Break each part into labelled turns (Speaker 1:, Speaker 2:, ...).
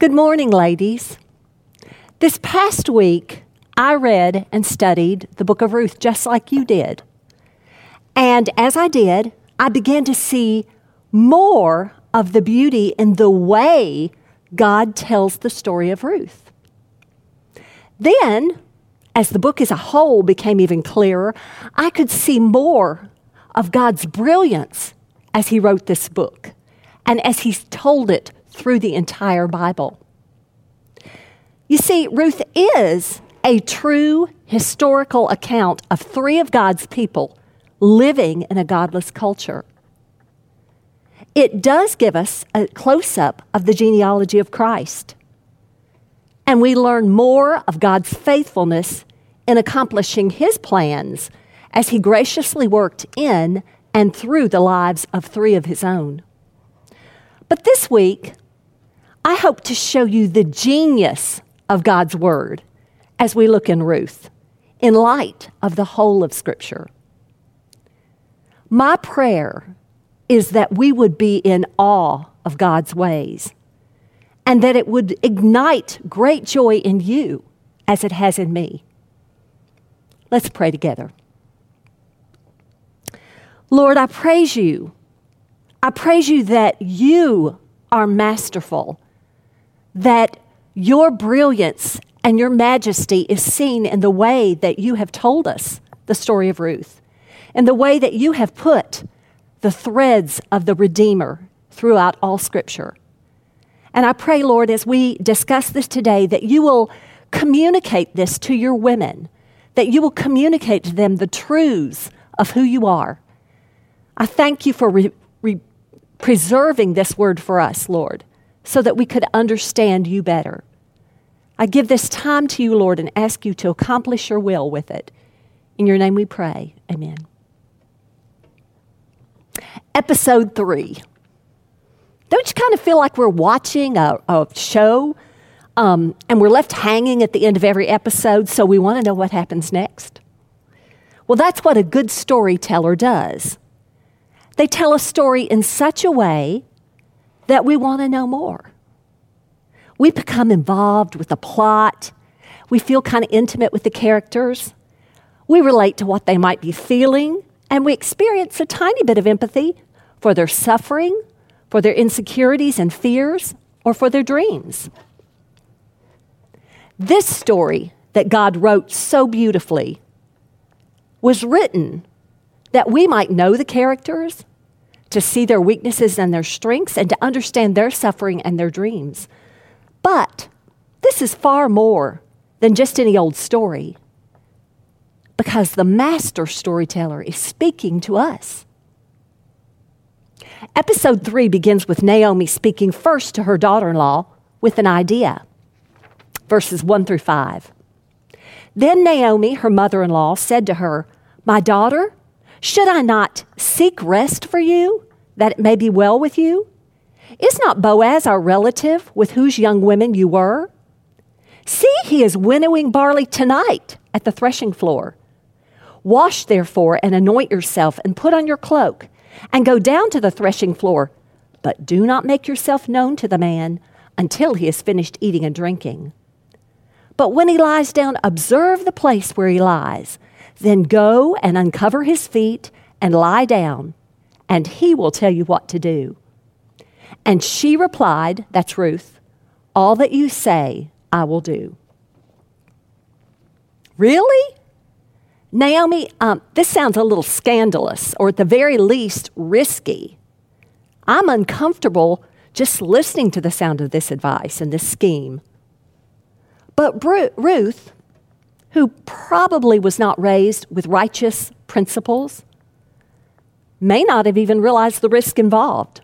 Speaker 1: Good morning, ladies. This past week, I read and studied the book of Ruth just like you did. And as I did, I began to see more of the beauty in the way God tells the story of Ruth. Then, as the book as a whole became even clearer, I could see more of God's brilliance as He wrote this book and as He told it through the entire Bible. You see, Ruth is a true historical account of three of God's people living in a godless culture. It does give us a close up of the genealogy of Christ. And we learn more of God's faithfulness in accomplishing his plans as he graciously worked in and through the lives of three of his own. But this week, I hope to show you the genius of God's Word as we look in Ruth in light of the whole of Scripture. My prayer is that we would be in awe of God's ways and that it would ignite great joy in you as it has in me. Let's pray together. Lord, I praise you. I praise you that you are masterful that your brilliance and your majesty is seen in the way that you have told us the story of Ruth, in the way that you have put the threads of the Redeemer throughout all Scripture. And I pray, Lord, as we discuss this today, that you will communicate this to your women, that you will communicate to them the truths of who you are. I thank you for re- re- preserving this word for us, Lord so that we could understand you better. I give this time to you, Lord, and ask you to accomplish your will with it. In your name we pray. Amen. Episode three. Don't you kind of feel like we're watching a, a show um, and we're left hanging at the end of every episode, so we want to know what happens next? Well, that's what a good storyteller does. They tell a story in such a way that we want to know more. We become involved with the plot. We feel kind of intimate with the characters. We relate to what they might be feeling, and we experience a tiny bit of empathy for their suffering, for their insecurities and fears, or for their dreams. This story that God wrote so beautifully was written that we might know the characters to see their weaknesses and their strengths, and to understand their suffering and their dreams. But this is far more than just any old story, because the master storyteller is speaking to us. Episode 3 begins with Naomi speaking first to her daughter in law with an idea. Verses 1 through 5. Then Naomi, her mother in law, said to her, My daughter, should I not seek rest for you, that it may be well with you? Is not Boaz our relative, with whose young women you were? See, he is winnowing barley tonight at the threshing floor. Wash, therefore, and anoint yourself, and put on your cloak, and go down to the threshing floor. But do not make yourself known to the man until he has finished eating and drinking. But when he lies down, observe the place where he lies then go and uncover his feet and lie down, and he will tell you what to do. And she replied, That's Ruth, all that you say, I will do. Really? Naomi, um, this sounds a little scandalous, or at the very least, risky. I'm uncomfortable just listening to the sound of this advice and this scheme. But Ruth, who probably was not raised with righteous principles, may not have even realized the risk involved.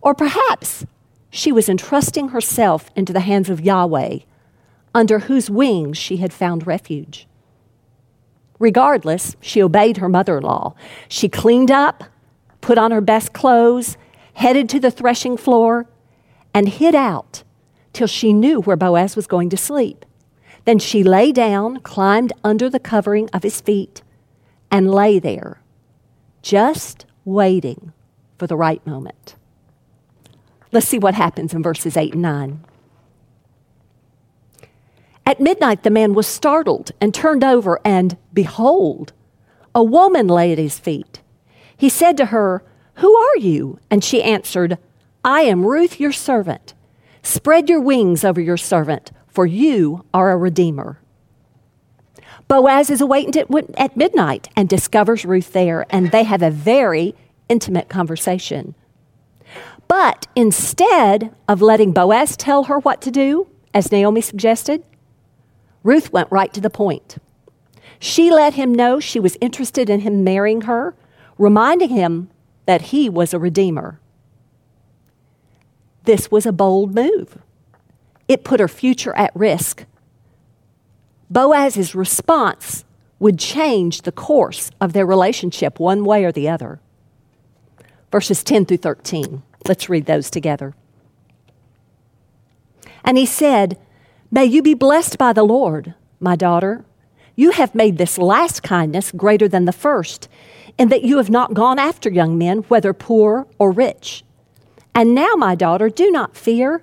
Speaker 1: Or perhaps she was entrusting herself into the hands of Yahweh, under whose wings she had found refuge. Regardless, she obeyed her mother in law. She cleaned up, put on her best clothes, headed to the threshing floor, and hid out till she knew where Boaz was going to sleep. Then she lay down, climbed under the covering of his feet, and lay there, just waiting for the right moment. Let's see what happens in verses 8 and 9. At midnight, the man was startled and turned over, and behold, a woman lay at his feet. He said to her, Who are you? And she answered, I am Ruth, your servant. Spread your wings over your servant, for you are a redeemer. Boaz is awakened at midnight and discovers Ruth there, and they have a very intimate conversation. But instead of letting Boaz tell her what to do, as Naomi suggested, Ruth went right to the point. She let him know she was interested in him marrying her, reminding him that he was a redeemer. This was a bold move. It put her future at risk. Boaz's response would change the course of their relationship one way or the other. Verses 10 through 13. Let's read those together. And he said, May you be blessed by the Lord, my daughter. You have made this last kindness greater than the first, in that you have not gone after young men, whether poor or rich. And now, my daughter, do not fear.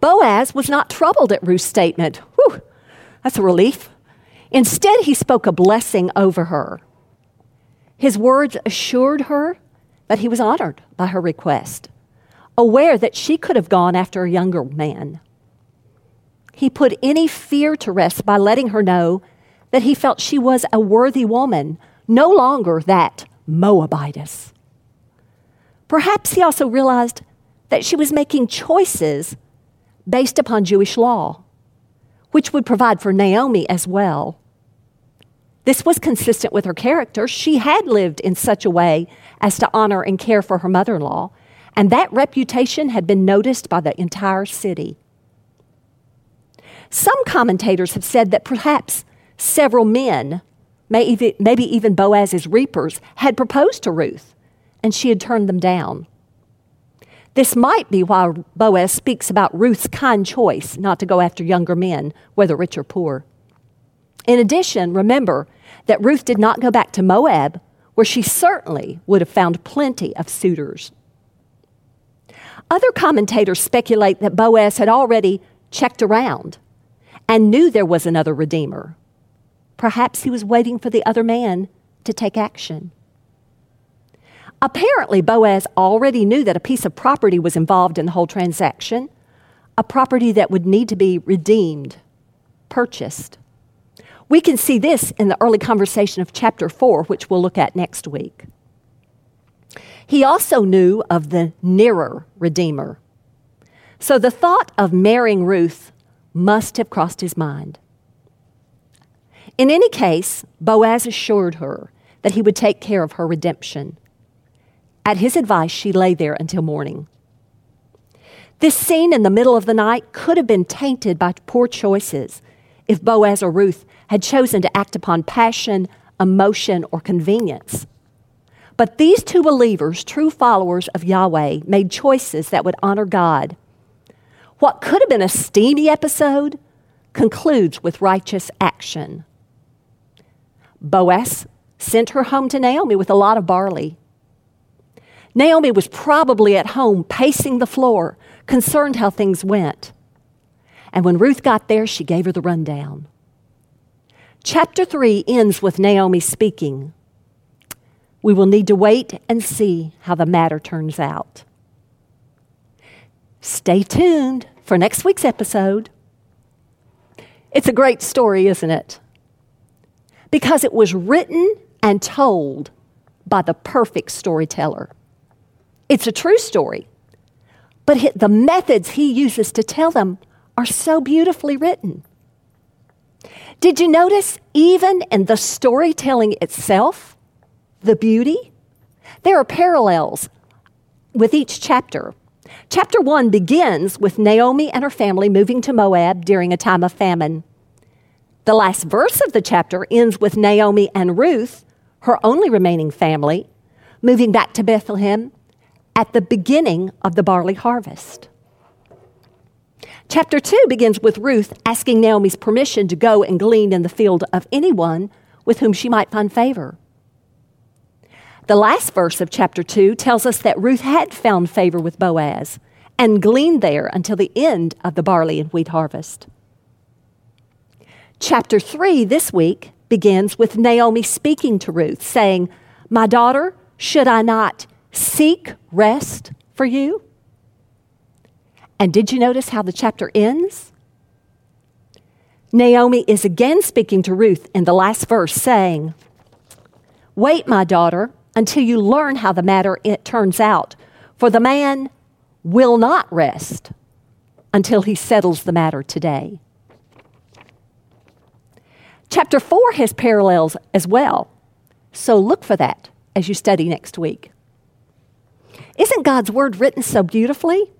Speaker 1: Boaz was not troubled at Ruth's statement. Whew, that's a relief. Instead, he spoke a blessing over her. His words assured her that he was honored by her request, aware that she could have gone after a younger man. He put any fear to rest by letting her know that he felt she was a worthy woman, no longer that Moabitess. Perhaps he also realized that she was making choices based upon Jewish law, which would provide for Naomi as well. This was consistent with her character. She had lived in such a way as to honor and care for her mother in law, and that reputation had been noticed by the entire city. Some commentators have said that perhaps several men, maybe even Boaz's reapers, had proposed to Ruth and she had turned them down. This might be why Boaz speaks about Ruth's kind choice not to go after younger men, whether rich or poor. In addition, remember that Ruth did not go back to Moab, where she certainly would have found plenty of suitors. Other commentators speculate that Boaz had already checked around and knew there was another Redeemer. Perhaps he was waiting for the other man to take action. Apparently, Boaz already knew that a piece of property was involved in the whole transaction, a property that would need to be redeemed, purchased. We can see this in the early conversation of chapter 4, which we'll look at next week. He also knew of the nearer Redeemer. So the thought of marrying Ruth must have crossed his mind. In any case, Boaz assured her that he would take care of her redemption. At his advice, she lay there until morning. This scene in the middle of the night could have been tainted by poor choices if Boaz or Ruth had chosen to act upon passion, emotion, or convenience. But these two believers, true followers of Yahweh, made choices that would honor God. What could have been a steamy episode concludes with righteous action. Boaz sent her home to Naomi with a lot of barley. Naomi was probably at home pacing the floor, concerned how things went. And when Ruth got there, she gave her the rundown. Chapter 3 ends with Naomi speaking. We will need to wait and see how the matter turns out. Stay tuned for next week's episode. It's a great story, isn't it? Because it was written and told by the perfect storyteller. It's a true story. But the methods he uses to tell them are so beautifully written. Did you notice, even in the storytelling itself, the beauty? There are parallels with each chapter. Chapter 1 begins with Naomi and her family moving to Moab during a time of famine. The last verse of the chapter ends with Naomi and Ruth, her only remaining family, moving back to Bethlehem at the beginning of the barley harvest. Chapter 2 begins with Ruth asking Naomi's permission to go and glean in the field of anyone with whom she might find favor. The last verse of chapter 2 tells us that Ruth had found favor with Boaz and gleaned there until the end of the barley and wheat harvest. Chapter 3 this week begins with Naomi speaking to Ruth, saying, My daughter, should I not seek rest for you? And did you notice how the chapter ends? Naomi is again speaking to Ruth in the last verse, saying, Wait, my daughter, until you learn how the matter it turns out, for the man will not rest until he settles the matter today. Chapter 4 has parallels as well, so look for that as you study next week. Isn't God's word written so beautifully?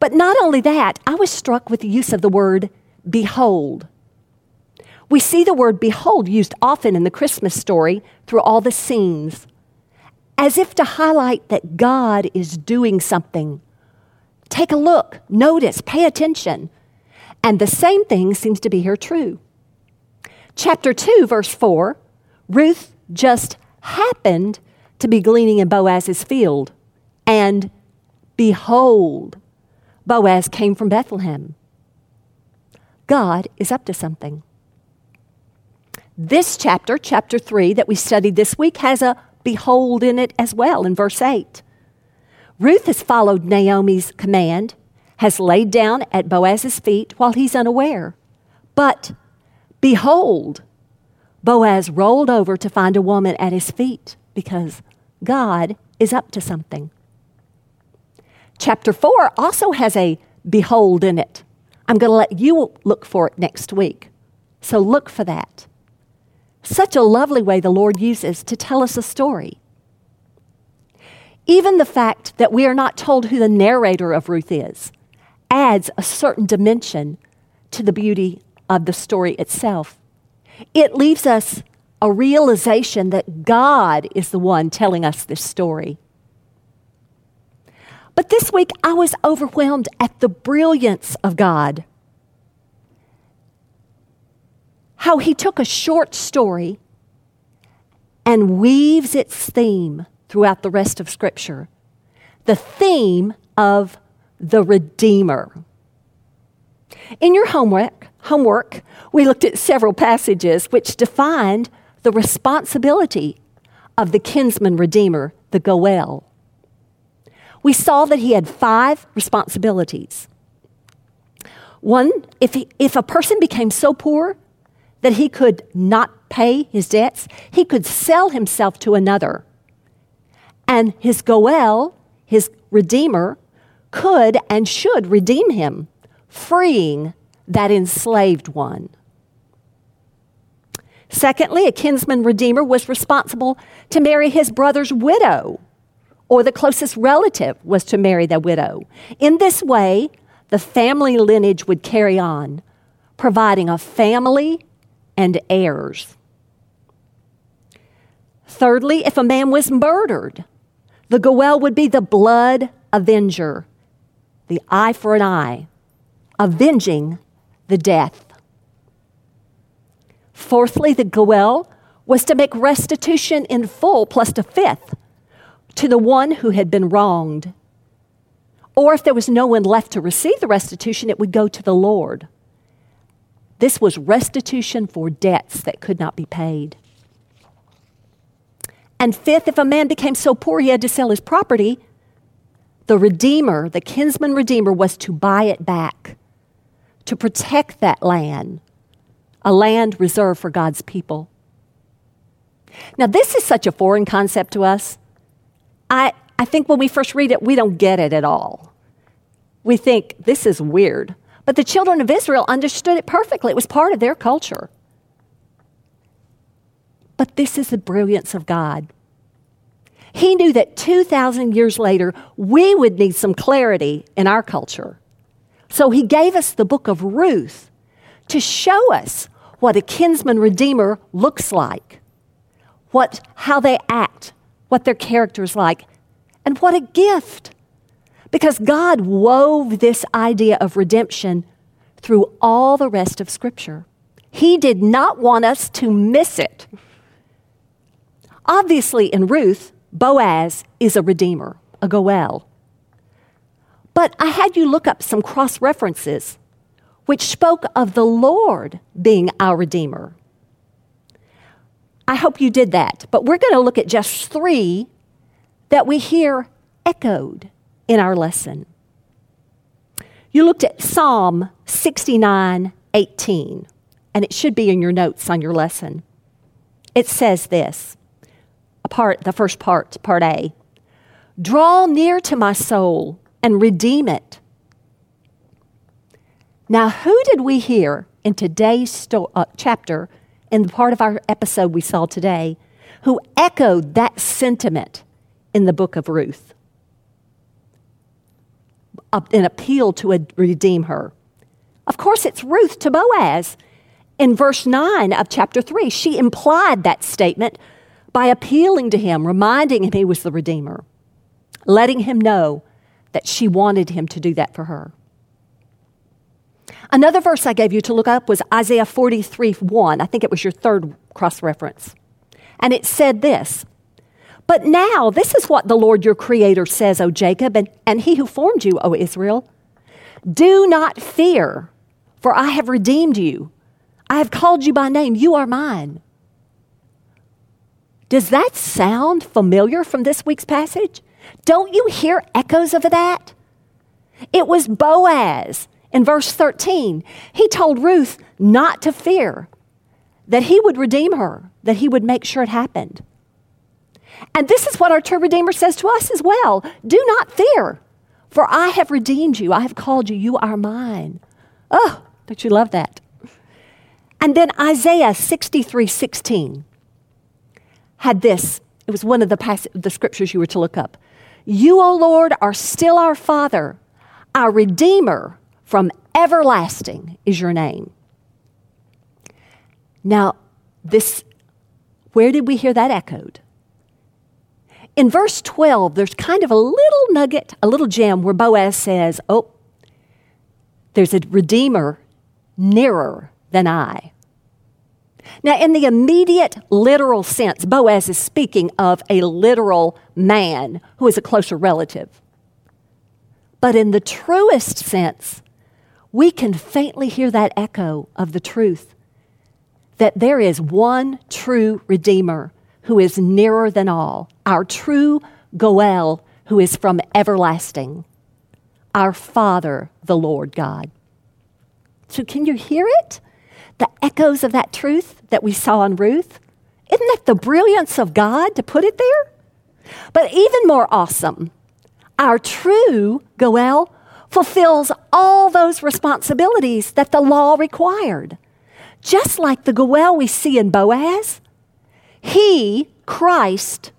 Speaker 1: But not only that, I was struck with the use of the word behold. We see the word behold used often in the Christmas story through all the scenes, as if to highlight that God is doing something. Take a look, notice, pay attention. And the same thing seems to be here true. Chapter 2, verse 4 Ruth just happened to be gleaning in Boaz's field, and behold, Boaz came from Bethlehem. God is up to something. This chapter, chapter 3, that we studied this week, has a behold in it as well in verse 8. Ruth has followed Naomi's command, has laid down at Boaz's feet while he's unaware. But behold, Boaz rolled over to find a woman at his feet because God is up to something. Chapter 4 also has a behold in it. I'm going to let you look for it next week. So look for that. Such a lovely way the Lord uses to tell us a story. Even the fact that we are not told who the narrator of Ruth is adds a certain dimension to the beauty of the story itself. It leaves us a realization that God is the one telling us this story. But this week, I was overwhelmed at the brilliance of God. How He took a short story and weaves its theme throughout the rest of Scripture the theme of the Redeemer. In your homework, homework, we looked at several passages which defined the responsibility of the kinsman redeemer, the Goel we saw that he had five responsibilities. One, if, he, if a person became so poor that he could not pay his debts, he could sell himself to another. And his Goel, his Redeemer, could and should redeem him, freeing that enslaved one. Secondly, a kinsman redeemer was responsible to marry his brother's widow or the closest relative was to marry the widow. In this way, the family lineage would carry on, providing a family and heirs. Thirdly, if a man was murdered, the Goel would be the blood avenger, the eye for an eye, avenging the death. Fourthly, the Goel was to make restitution in full plus a fifth to the one who had been wronged. Or if there was no one left to receive the restitution, it would go to the Lord. This was restitution for debts that could not be paid. And fifth, if a man became so poor he had to sell his property, the Redeemer, the kinsman Redeemer, was to buy it back, to protect that land, a land reserved for God's people. Now, this is such a foreign concept to us. I, I think when we first read it, we don't get it at all. We think, this is weird. But the children of Israel understood it perfectly, it was part of their culture. But this is the brilliance of God. He knew that 2,000 years later, we would need some clarity in our culture. So he gave us the book of Ruth to show us what a kinsman redeemer looks like, what, how they act, what their character is like, and what a gift. Because God wove this idea of redemption through all the rest of Scripture. He did not want us to miss it. Obviously, in Ruth, Boaz is a redeemer, a Goel. But I had you look up some cross references which spoke of the Lord being our Redeemer. I hope you did that, but we're going to look at just three that we hear echoed in our lesson. You looked at Psalm 69 18, and it should be in your notes on your lesson. It says this part, the first part, part A Draw near to my soul and redeem it. Now, who did we hear in today's sto- uh, chapter, in the part of our episode we saw today, who echoed that sentiment in the book of Ruth? An appeal to redeem her. Of course, it's Ruth to Boaz. In verse 9 of chapter 3, she implied that statement by appealing to him, reminding him he was the Redeemer, letting him know that she wanted him to do that for her. Another verse I gave you to look up was Isaiah 43 1. I think it was your third cross reference. And it said this But now, this is what the Lord your Creator says, O Jacob, and, and he who formed you, O Israel. Do not fear, for I have redeemed you. I have called you by name. You are mine. Does that sound familiar from this week's passage? Don't you hear echoes of that? It was Boaz in verse 13. He told Ruth not to fear, that he would redeem her, that he would make sure it happened. And this is what our true Redeemer says to us as well Do not fear, for I have redeemed you. I have called you. You are mine. Oh, don't you love that? And then Isaiah 63 16 had this. It was one of the, pass- the scriptures you were to look up. You, O Lord, are still our Father, our Redeemer from everlasting is your name. Now, this, where did we hear that echoed? In verse 12, there's kind of a little nugget, a little gem where Boaz says, Oh, there's a Redeemer nearer than I. Now, in the immediate literal sense, Boaz is speaking of a literal man who is a closer relative. But in the truest sense, we can faintly hear that echo of the truth that there is one true Redeemer who is nearer than all, our true Goel who is from everlasting, our Father, the Lord God. So, can you hear it? the echoes of that truth that we saw in Ruth? Isn't that the brilliance of God to put it there? But even more awesome, our true Goel fulfills all those responsibilities that the law required. Just like the Goel we see in Boaz, he, Christ,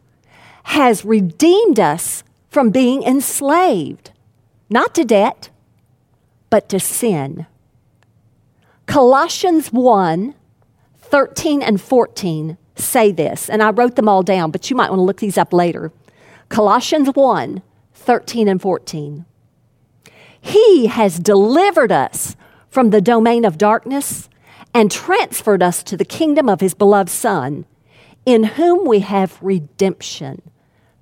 Speaker 1: has redeemed us from being enslaved, not to debt, but to sin. Colossians 1 13 and 14 say this, and I wrote them all down, but you might want to look these up later. Colossians 1 13 and 14. He has delivered us from the domain of darkness and transferred us to the kingdom of his beloved Son, in whom we have redemption,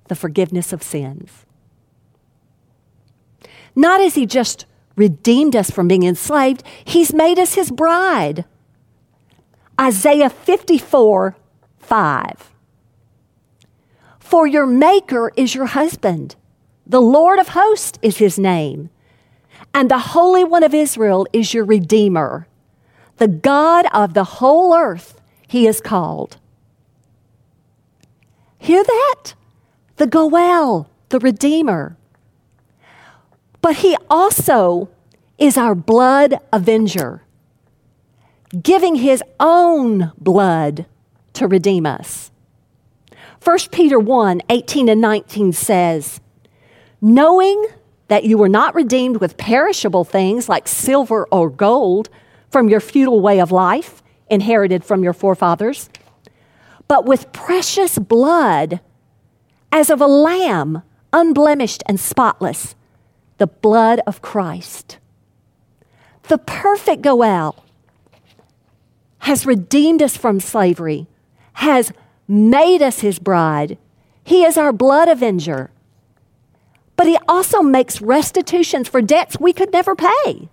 Speaker 1: the forgiveness of sins. Not as he just redeemed us from being enslaved, He's made us His bride. Isaiah 54 5. For your Maker is your husband, the Lord of hosts is His name, and the Holy One of Israel is your Redeemer. The God of the whole earth, He is called. Hear that? The Goel, the Redeemer. But he also is our blood avenger, giving his own blood to redeem us. 1 Peter 1 18 and 19 says, Knowing that you were not redeemed with perishable things like silver or gold from your futile way of life inherited from your forefathers, but with precious blood as of a lamb, unblemished and spotless, the blood of Christ. The perfect Goel has redeemed us from slavery, has made us his bride. He is our blood avenger. But he also makes restitutions for debts we could never pay.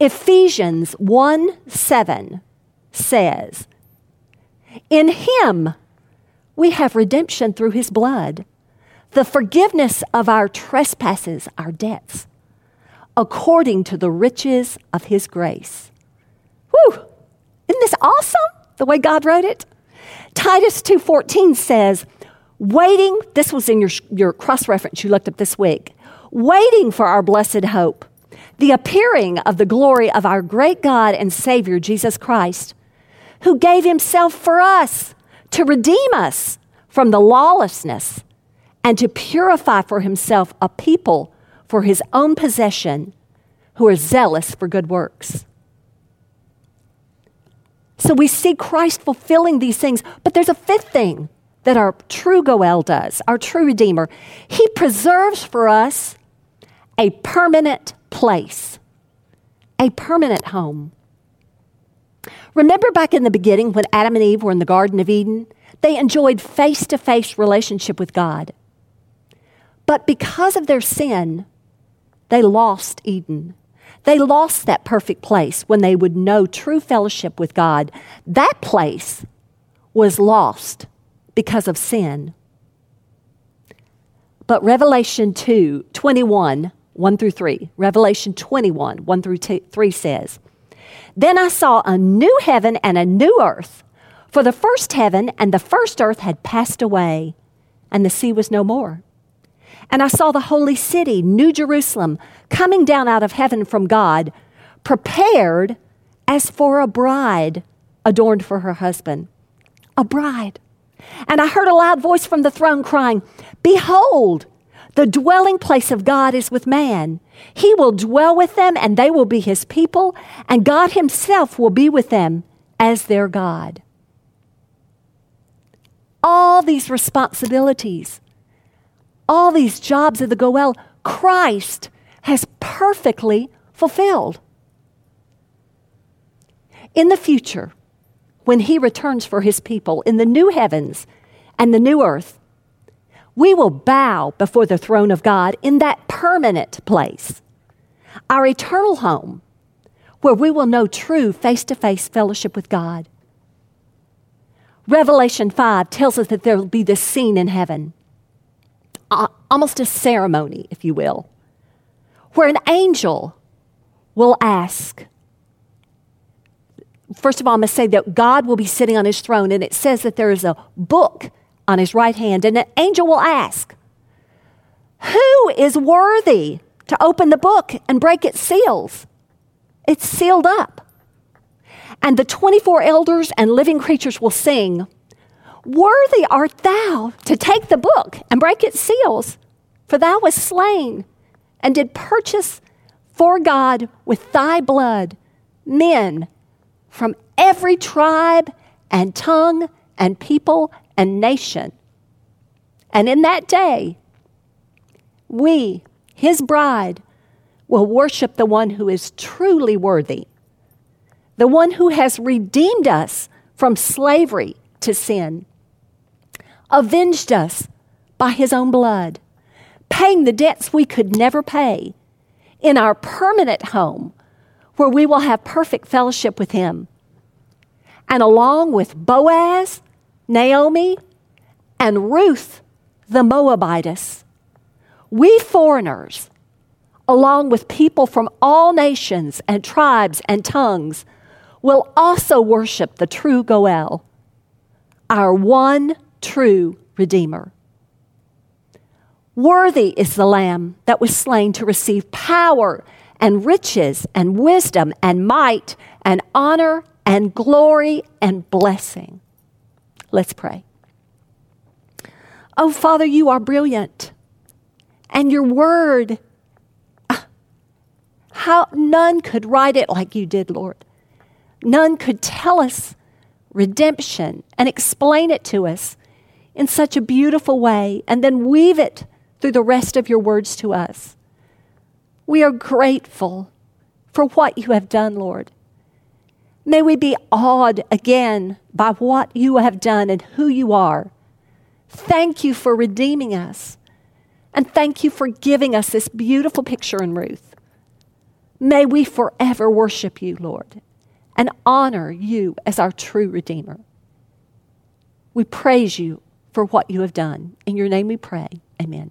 Speaker 1: Ephesians 1 7 says, In him we have redemption through his blood, the forgiveness of our trespasses, our debts, according to the riches of his grace. Whew! Isn't this awesome? The way God wrote it? Titus 2:14 says, waiting, this was in your, your cross reference you looked up this week, waiting for our blessed hope, the appearing of the glory of our great God and Savior, Jesus Christ, who gave himself for us to redeem us from the lawlessness and to purify for himself a people for his own possession who are zealous for good works. So we see Christ fulfilling these things, but there's a fifth thing that our true Goel does, our true Redeemer. He preserves for us a permanent place, a permanent home. Remember back in the beginning when Adam and Eve were in the Garden of Eden? They enjoyed face to face relationship with God. But because of their sin, they lost Eden. They lost that perfect place when they would know true fellowship with God. That place was lost because of sin. But Revelation 2 21, 1 through 3, Revelation 21, 1 through 3 says, Then I saw a new heaven and a new earth, for the first heaven and the first earth had passed away, and the sea was no more. And I saw the holy city, New Jerusalem, coming down out of heaven from God, prepared as for a bride adorned for her husband. A bride. And I heard a loud voice from the throne crying, Behold, the dwelling place of God is with man. He will dwell with them, and they will be his people, and God himself will be with them as their God. All these responsibilities, all these jobs of the Goel, Christ has perfectly fulfilled. In the future, when he returns for his people in the new heavens and the new earth, we will bow before the throne of God in that permanent place, our eternal home, where we will know true face to face fellowship with God. Revelation 5 tells us that there will be this scene in heaven, almost a ceremony, if you will, where an angel will ask, first of all, I must say that God will be sitting on his throne, and it says that there is a book on his right hand, and an angel will ask, Who is worthy to open the book and break its seals? It's sealed up. And the 24 elders and living creatures will sing, Worthy art thou to take the book and break its seals, for thou wast slain and did purchase for God with thy blood men from every tribe and tongue and people and nation. And in that day, we, his bride, will worship the one who is truly worthy, the one who has redeemed us from slavery to sin, avenged us by his own blood, paying the debts we could never pay in our permanent home where we will have perfect fellowship with him and along with Boaz, Naomi, and Ruth the Moabitess, we foreigners, along with people from all nations and tribes and tongues, will also worship the true Goel, our one true Redeemer. Worthy is the Lamb that was slain to receive power and riches and wisdom and might and honor and glory and blessing. Let's pray. Oh, Father, you are brilliant. And your word, ah, how none could write it like you did, Lord. None could tell us redemption and explain it to us in such a beautiful way and then weave it through the rest of your words to us. We are grateful for what you have done, Lord. May we be awed again by what you have done and who you are. Thank you for redeeming us. And thank you for giving us this beautiful picture in Ruth. May we forever worship you, Lord, and honor you as our true Redeemer. We praise you for what you have done. In your name we pray. Amen.